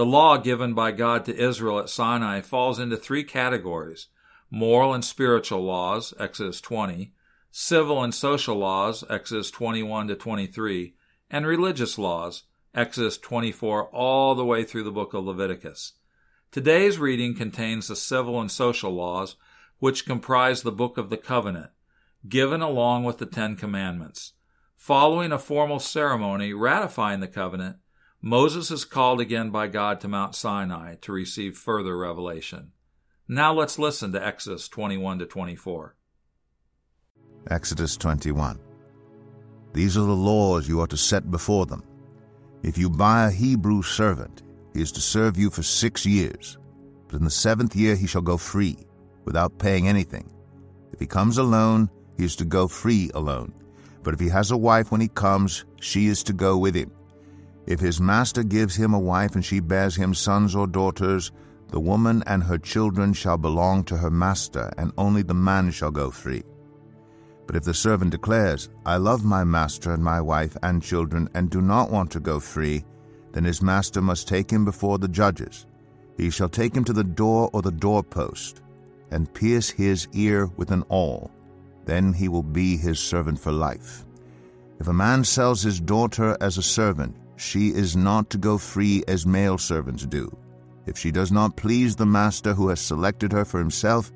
The law given by God to Israel at Sinai falls into three categories moral and spiritual laws, Exodus 20, civil and social laws, Exodus 21 to 23, and religious laws, Exodus 24 all the way through the book of Leviticus. Today's reading contains the civil and social laws, which comprise the book of the covenant, given along with the Ten Commandments. Following a formal ceremony ratifying the covenant, Moses is called again by God to Mount Sinai to receive further revelation. Now let's listen to Exodus 21 to 24. Exodus 21. These are the laws you are to set before them. If you buy a Hebrew servant, he is to serve you for six years, but in the seventh year he shall go free, without paying anything. If he comes alone, he is to go free alone. But if he has a wife when he comes, she is to go with him. If his master gives him a wife and she bears him sons or daughters, the woman and her children shall belong to her master, and only the man shall go free. But if the servant declares, I love my master and my wife and children, and do not want to go free, then his master must take him before the judges. He shall take him to the door or the doorpost, and pierce his ear with an awl. Then he will be his servant for life. If a man sells his daughter as a servant, she is not to go free as male servants do. If she does not please the master who has selected her for himself,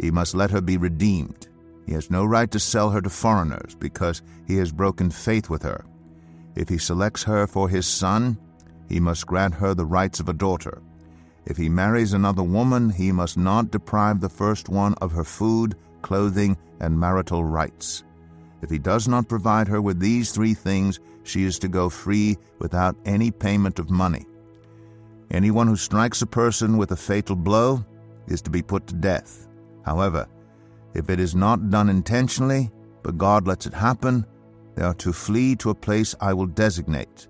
he must let her be redeemed. He has no right to sell her to foreigners because he has broken faith with her. If he selects her for his son, he must grant her the rights of a daughter. If he marries another woman, he must not deprive the first one of her food, clothing, and marital rights. If he does not provide her with these three things, she is to go free without any payment of money. Anyone who strikes a person with a fatal blow is to be put to death. However, if it is not done intentionally, but God lets it happen, they are to flee to a place I will designate.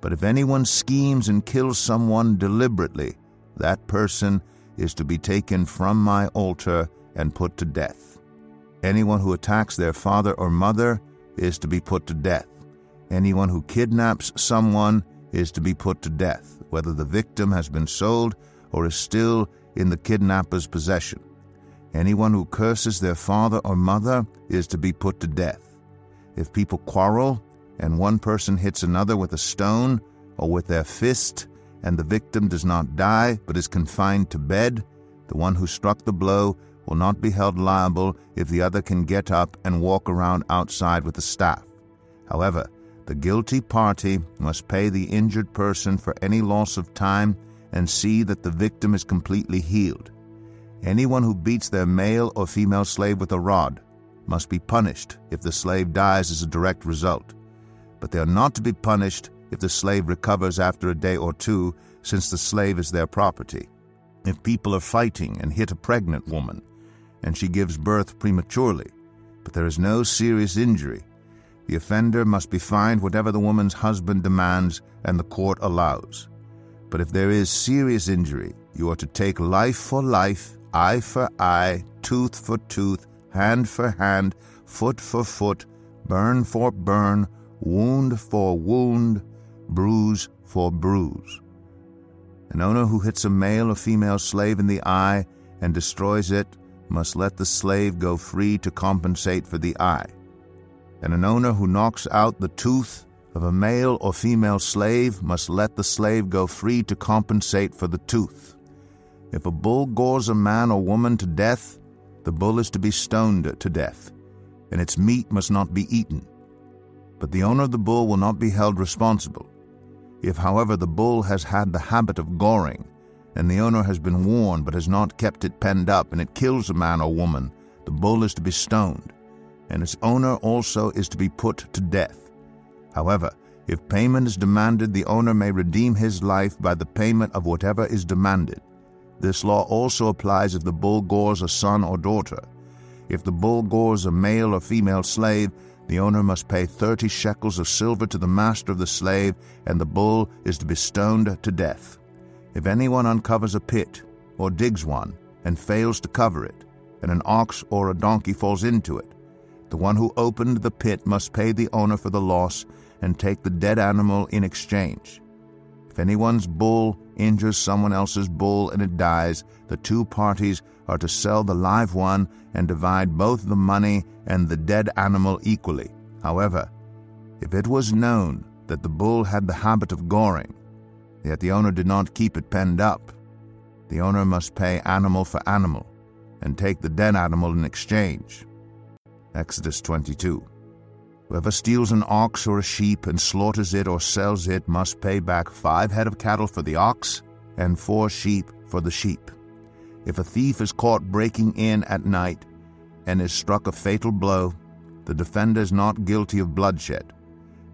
But if anyone schemes and kills someone deliberately, that person is to be taken from my altar and put to death. Anyone who attacks their father or mother is to be put to death. Anyone who kidnaps someone is to be put to death, whether the victim has been sold or is still in the kidnapper's possession. Anyone who curses their father or mother is to be put to death. If people quarrel and one person hits another with a stone or with their fist, and the victim does not die but is confined to bed, the one who struck the blow will not be held liable if the other can get up and walk around outside with a staff. However, the guilty party must pay the injured person for any loss of time and see that the victim is completely healed. Anyone who beats their male or female slave with a rod must be punished if the slave dies as a direct result. But they are not to be punished if the slave recovers after a day or two, since the slave is their property. If people are fighting and hit a pregnant woman, and she gives birth prematurely, but there is no serious injury, the offender must be fined whatever the woman's husband demands and the court allows. But if there is serious injury, you are to take life for life, eye for eye, tooth for tooth, hand for hand, foot for foot, burn for burn, wound for wound, bruise for bruise. An owner who hits a male or female slave in the eye and destroys it must let the slave go free to compensate for the eye and an owner who knocks out the tooth of a male or female slave must let the slave go free to compensate for the tooth. If a bull gores a man or woman to death, the bull is to be stoned to death, and its meat must not be eaten. But the owner of the bull will not be held responsible. If, however, the bull has had the habit of goring, and the owner has been warned but has not kept it penned up, and it kills a man or woman, the bull is to be stoned and its owner also is to be put to death. However, If payment is demanded, the owner may redeem his life by the payment of whatever is demanded. This law also applies if the bull gores a son or daughter. If the bull gores a male or female slave, the owner must pay thirty shekels of silver to the master of the slave, and the bull is to be stoned to death. If anyone uncovers a pit, or digs one, and fails to cover it, and an ox or a donkey falls into it, the one who opened the pit must pay the owner for the loss and take the dead animal in exchange. If anyone's bull injures someone else's bull and it dies, the two parties are to sell the live one and divide both the money and the dead animal equally. However, if it was known that the bull had the habit of goring, yet the owner did not keep it penned up, the owner must pay animal for animal and take the dead animal in exchange. Exodus 22. Whoever steals an ox or a sheep and slaughters it or sells it must pay back five head of cattle for the ox and four sheep for the sheep. If a thief is caught breaking in at night and is struck a fatal blow, the defender is not guilty of bloodshed.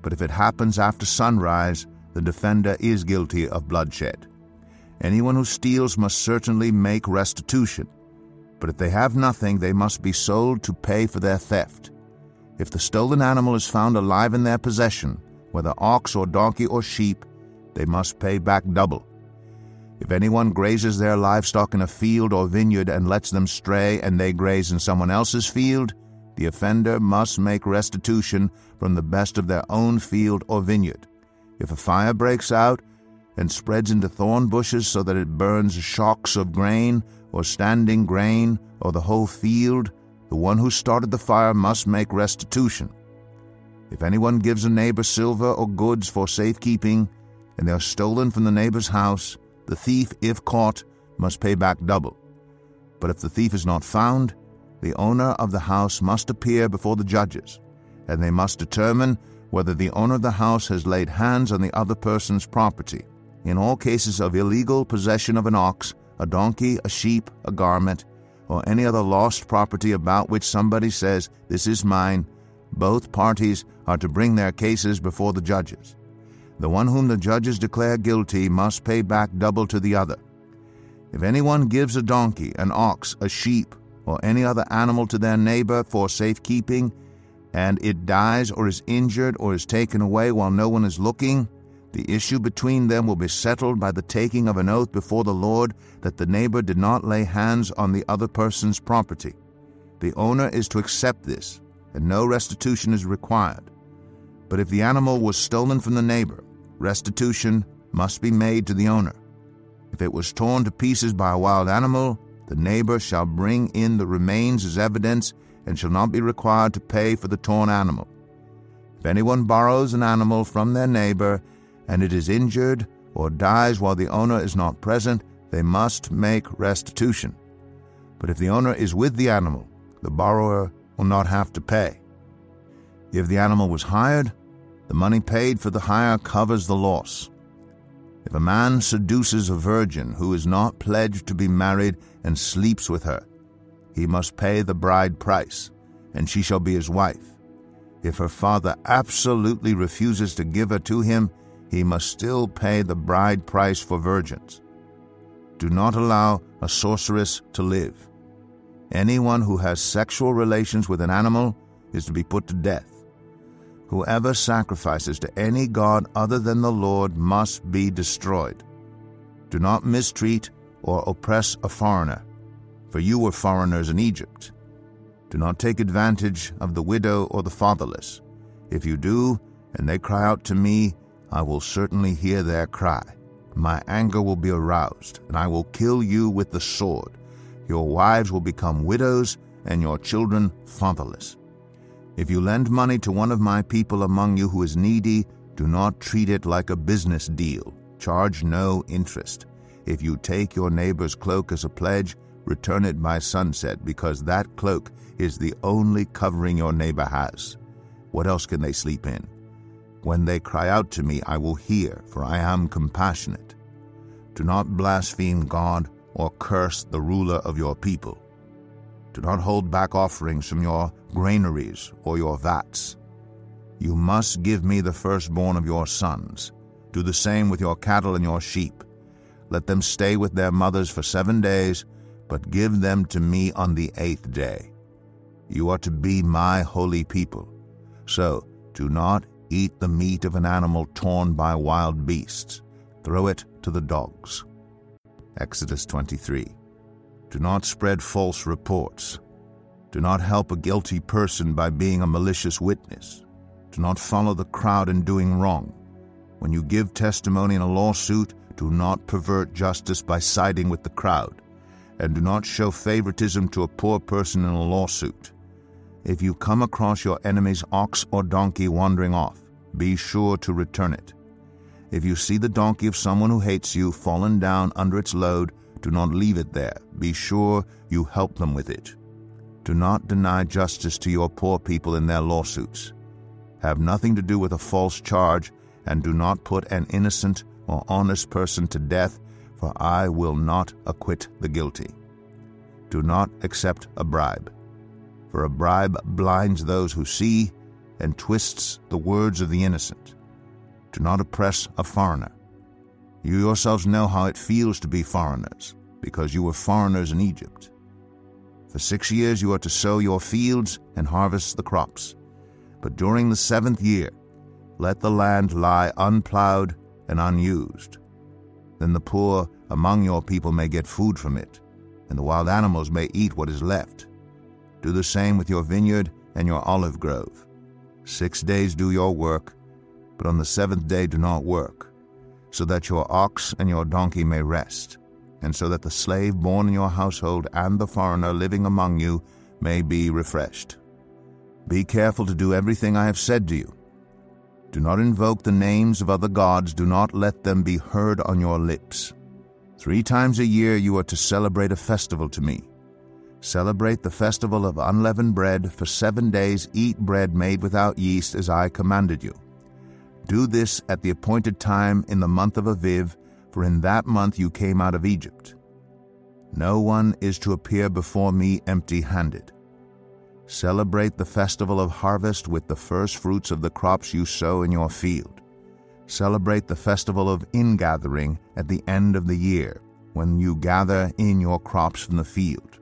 But if it happens after sunrise, the defender is guilty of bloodshed. Anyone who steals must certainly make restitution. But if they have nothing, they must be sold to pay for their theft. If the stolen animal is found alive in their possession, whether ox or donkey or sheep, they must pay back double. If anyone grazes their livestock in a field or vineyard and lets them stray and they graze in someone else's field, the offender must make restitution from the best of their own field or vineyard. If a fire breaks out and spreads into thorn bushes so that it burns shocks of grain or standing grain or the whole field, the one who started the fire must make restitution. If anyone gives a neighbor silver or goods for safekeeping, and they are stolen from the neighbor's house, the thief, if caught, must pay back double. But if the thief is not found, the owner of the house must appear before the judges, and they must determine whether the owner of the house has laid hands on the other person's property. In all cases of illegal possession of an ox, a donkey, a sheep, a garment, or any other lost property about which somebody says, This is mine, both parties are to bring their cases before the judges. The one whom the judges declare guilty must pay back double to the other. If anyone gives a donkey, an ox, a sheep, or any other animal to their neighbor for safekeeping, and it dies or is injured or is taken away while no one is looking, the issue between them will be settled by the taking of an oath before the Lord that the neighbor did not lay hands on the other person's property. The owner is to accept this, and no restitution is required. But if the animal was stolen from the neighbor, restitution must be made to the owner. If it was torn to pieces by a wild animal, the neighbor shall bring in the remains as evidence and shall not be required to pay for the torn animal. If anyone borrows an animal from their neighbor and it is injured or dies while the owner is not present, they must make restitution. But if the owner is with the animal, the borrower will not have to pay. If the animal was hired, the money paid for the hire covers the loss. If a man seduces a virgin who is not pledged to be married and sleeps with her, he must pay the bride price, and she shall be his wife. If her father absolutely refuses to give her to him, he must still pay the bride price for virgins. Do not allow a sorceress to live. Anyone who has sexual relations with an animal is to be put to death. Whoever sacrifices to any god other than the Lord must be destroyed. Do not mistreat or oppress a foreigner, for you were foreigners in Egypt. Do not take advantage of the widow or the fatherless. If you do, and they cry out to me, I will certainly hear their cry. My anger will be aroused, and I will kill you with the sword. Your wives will become widows, and your children fatherless. If you lend money to one of my people among you who is needy, do not treat it like a business deal. Charge no interest. If you take your neighbor's cloak as a pledge, return it by sunset, because that cloak is the only covering your neighbor has. What else can they sleep in? When they cry out to me, I will hear, for I am compassionate. Do not blaspheme God or curse the ruler of your people. Do not hold back offerings from your granaries or your vats. You must give me the firstborn of your sons. Do the same with your cattle and your sheep. Let them stay with their mothers for seven days, but give them to me on the eighth day. You are to be my holy people. So do not eat the meat of an animal torn by wild beasts. Throw it to the dogs. Exodus 23. Do not spread false reports. Do not help a guilty person by being a malicious witness. Do not follow the crowd in doing wrong. When you give testimony in a lawsuit, do not pervert justice by siding with the crowd, and do not show favoritism to a poor person in a lawsuit. If you come across your enemy's ox or donkey wandering off, be sure to return it. If you see the donkey of someone who hates you fallen down under its load, do not leave it there. Be sure you help them with it. Do not deny justice to your poor people in their lawsuits. Have nothing to do with a false charge, and do not put an innocent or honest person to death, for I will not acquit the guilty. Do not accept a bribe, for a bribe blinds those who see and twists the words of the innocent. Do not oppress a foreigner. You yourselves know how it feels to be foreigners, because you were foreigners in Egypt. For six years you are to sow your fields and harvest the crops. But during the seventh year, let the land lie unplowed and unused. Then the poor among your people may get food from it, and the wild animals may eat what is left. Do the same with your vineyard and your olive grove. Six days do your work, but on the seventh day do not work, so that your ox and your donkey may rest, and so that the slave born in your household and the foreigner living among you may be refreshed. Be careful to do everything I have said to you. Do not invoke the names of other gods, do not let them be heard on your lips. Three times a year you are to celebrate a festival to me. Celebrate the festival of unleavened bread. For seven days eat bread made without yeast, as I commanded you. Do this at the appointed time in the month of Aviv, for in that month you came out of Egypt. No one is to appear before me empty handed. Celebrate the festival of harvest with the first fruits of the crops you sow in your field. Celebrate the festival of ingathering at the end of the year, when you gather in your crops from the field.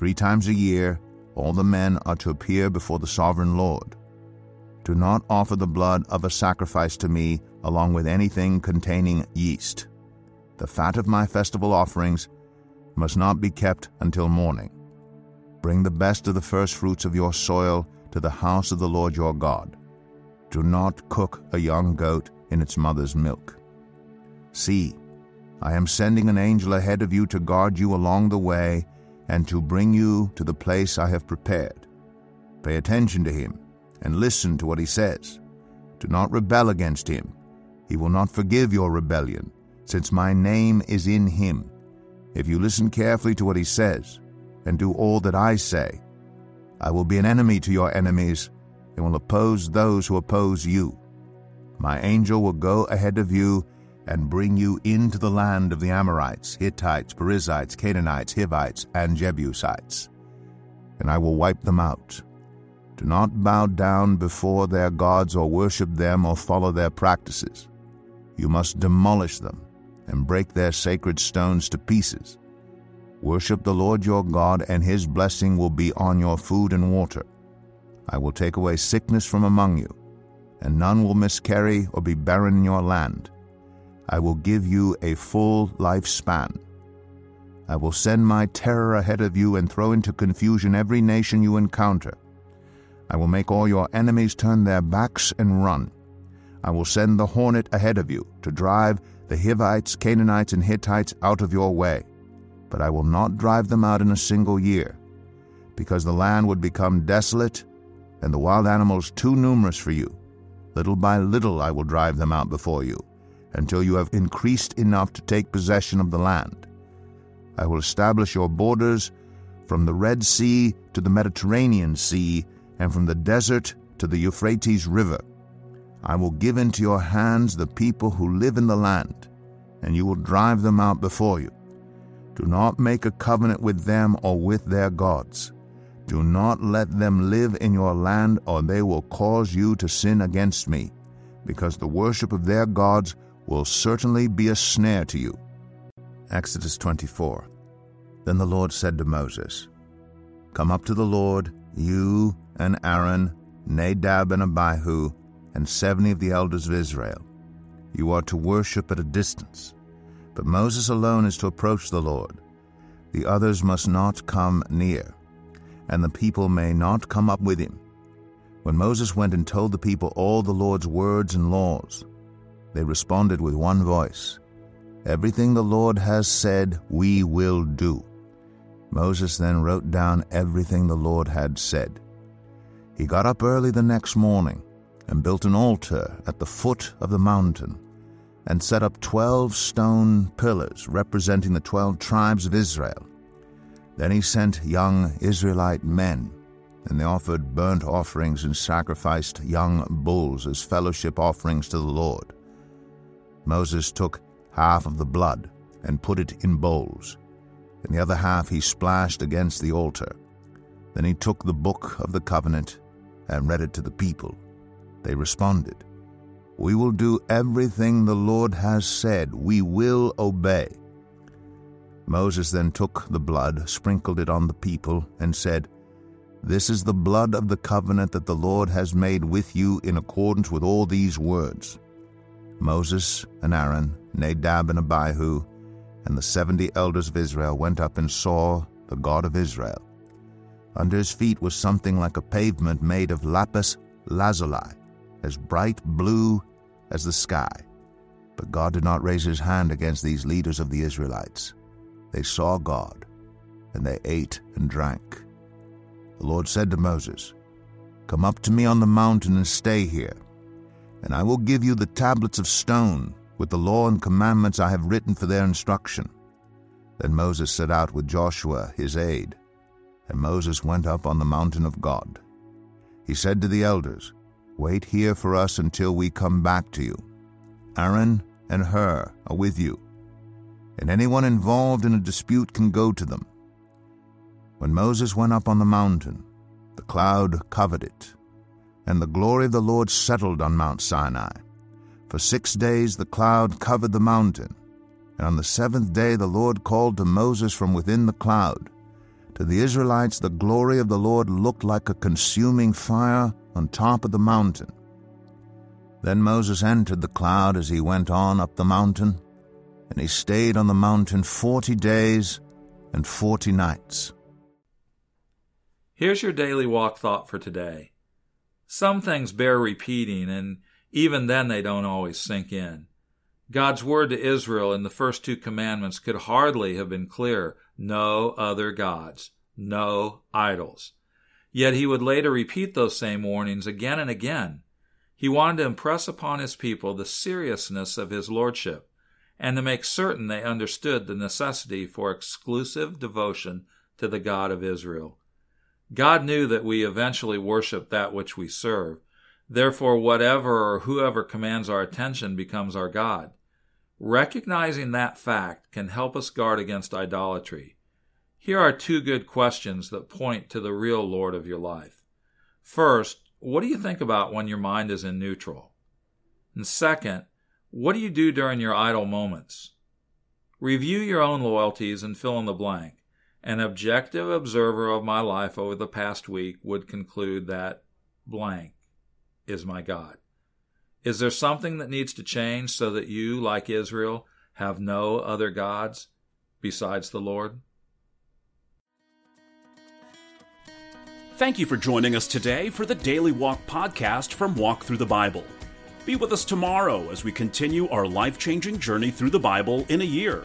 Three times a year, all the men are to appear before the sovereign Lord. Do not offer the blood of a sacrifice to me along with anything containing yeast. The fat of my festival offerings must not be kept until morning. Bring the best of the first fruits of your soil to the house of the Lord your God. Do not cook a young goat in its mother's milk. See, I am sending an angel ahead of you to guard you along the way and to bring you to the place I have prepared. Pay attention to him and listen to what he says. Do not rebel against him. He will not forgive your rebellion, since my name is in him. If you listen carefully to what he says, and do all that I say. I will be an enemy to your enemies, and will oppose those who oppose you. My angel will go ahead of you and bring you into the land of the Amorites, Hittites, Perizzites, Canaanites, Hivites, and Jebusites. And I will wipe them out. Do not bow down before their gods or worship them or follow their practices. You must demolish them and break their sacred stones to pieces. Worship the Lord your God, and his blessing will be on your food and water. I will take away sickness from among you, and none will miscarry or be barren in your land. I will give you a full lifespan. I will send my terror ahead of you and throw into confusion every nation you encounter. I will make all your enemies turn their backs and run. I will send the hornet ahead of you to drive the Hivites, Canaanites, and Hittites out of your way but I will not drive them out in a single year, because the land would become desolate and the wild animals too numerous for you. Little by little I will drive them out before you, until you have increased enough to take possession of the land. I will establish your borders from the Red Sea to the Mediterranean Sea, and from the desert to the Euphrates River. I will give into your hands the people who live in the land, and you will drive them out before you. Do not make a covenant with them or with their gods. Do not let them live in your land, or they will cause you to sin against me, because the worship of their gods will certainly be a snare to you. Exodus 24. Then the Lord said to Moses, Come up to the Lord, you and Aaron, Nadab and Abihu, and seventy of the elders of Israel. You are to worship at a distance, but Moses alone is to approach the Lord. The others must not come near and the people may not come up with him. When Moses went and told the people all the Lord's words and laws, they responded with one voice Everything the Lord has said, we will do. Moses then wrote down everything the Lord had said. He got up early the next morning and built an altar at the foot of the mountain and set up twelve stone pillars representing the twelve tribes of Israel then he sent young Israelite men, and they offered burnt offerings and sacrificed young bulls as fellowship offerings to the Lord. Moses took half of the blood and put it in bowls, and the other half he splashed against the altar. Then he took the book of the covenant and read it to the people. They responded, We will do everything the Lord has said. We will obey. Moses then took the blood, sprinkled it on the people, and said, This is the blood of the covenant that the Lord has made with you in accordance with all these words. Moses and Aaron, Nadab and Abihu, and the seventy elders of Israel went up and saw the God of Israel. Under his feet was something like a pavement made of lapis lazuli, as bright blue as the sky. But God did not raise his hand against these leaders of the Israelites they saw God, and they ate and drank. The Lord said to Moses, Come up to me on the mountain and stay here, and I will give you the tablets of stone with the law and commandments I have written for their instruction. Then Moses set out with Joshua his aide, and Moses went up on the mountain of God. He said to the elders, Wait here for us until we come back to you. Aaron and Hur are with you and anyone involved in a dispute can go to them. When Moses went up on the mountain, the cloud covered it, and the glory of the Lord settled on Mount Sinai. For six days the cloud covered the mountain, and on the seventh day the Lord called to Moses from within the cloud. To the Israelites the glory of the Lord looked like a consuming fire on top of the mountain. Then Moses entered the cloud as he went on up the mountain, and he stayed on the mountain forty days and forty nights. Here's your daily walk thought for today. Some things bear repeating, and even then they don't always sink in. God's word to Israel in the first two commandments could hardly have been clearer no other gods, no idols. Yet he would later repeat those same warnings again and again. He wanted to impress upon his people the seriousness of his lordship and to make certain they understood the necessity for exclusive devotion to the God of Israel. God knew that we eventually worship that which we serve. Therefore, whatever or whoever commands our attention becomes our God. Recognizing that fact can help us guard against idolatry. Here are two good questions that point to the real Lord of your life. First, what do you think about when your mind is in neutral? And second, what do you do during your idle moments? Review your own loyalties and fill in the blank. An objective observer of my life over the past week would conclude that blank is my God. Is there something that needs to change so that you, like Israel, have no other gods besides the Lord? Thank you for joining us today for the Daily Walk podcast from Walk Thru the Bible. Be with us tomorrow as we continue our life changing journey through the Bible in a year.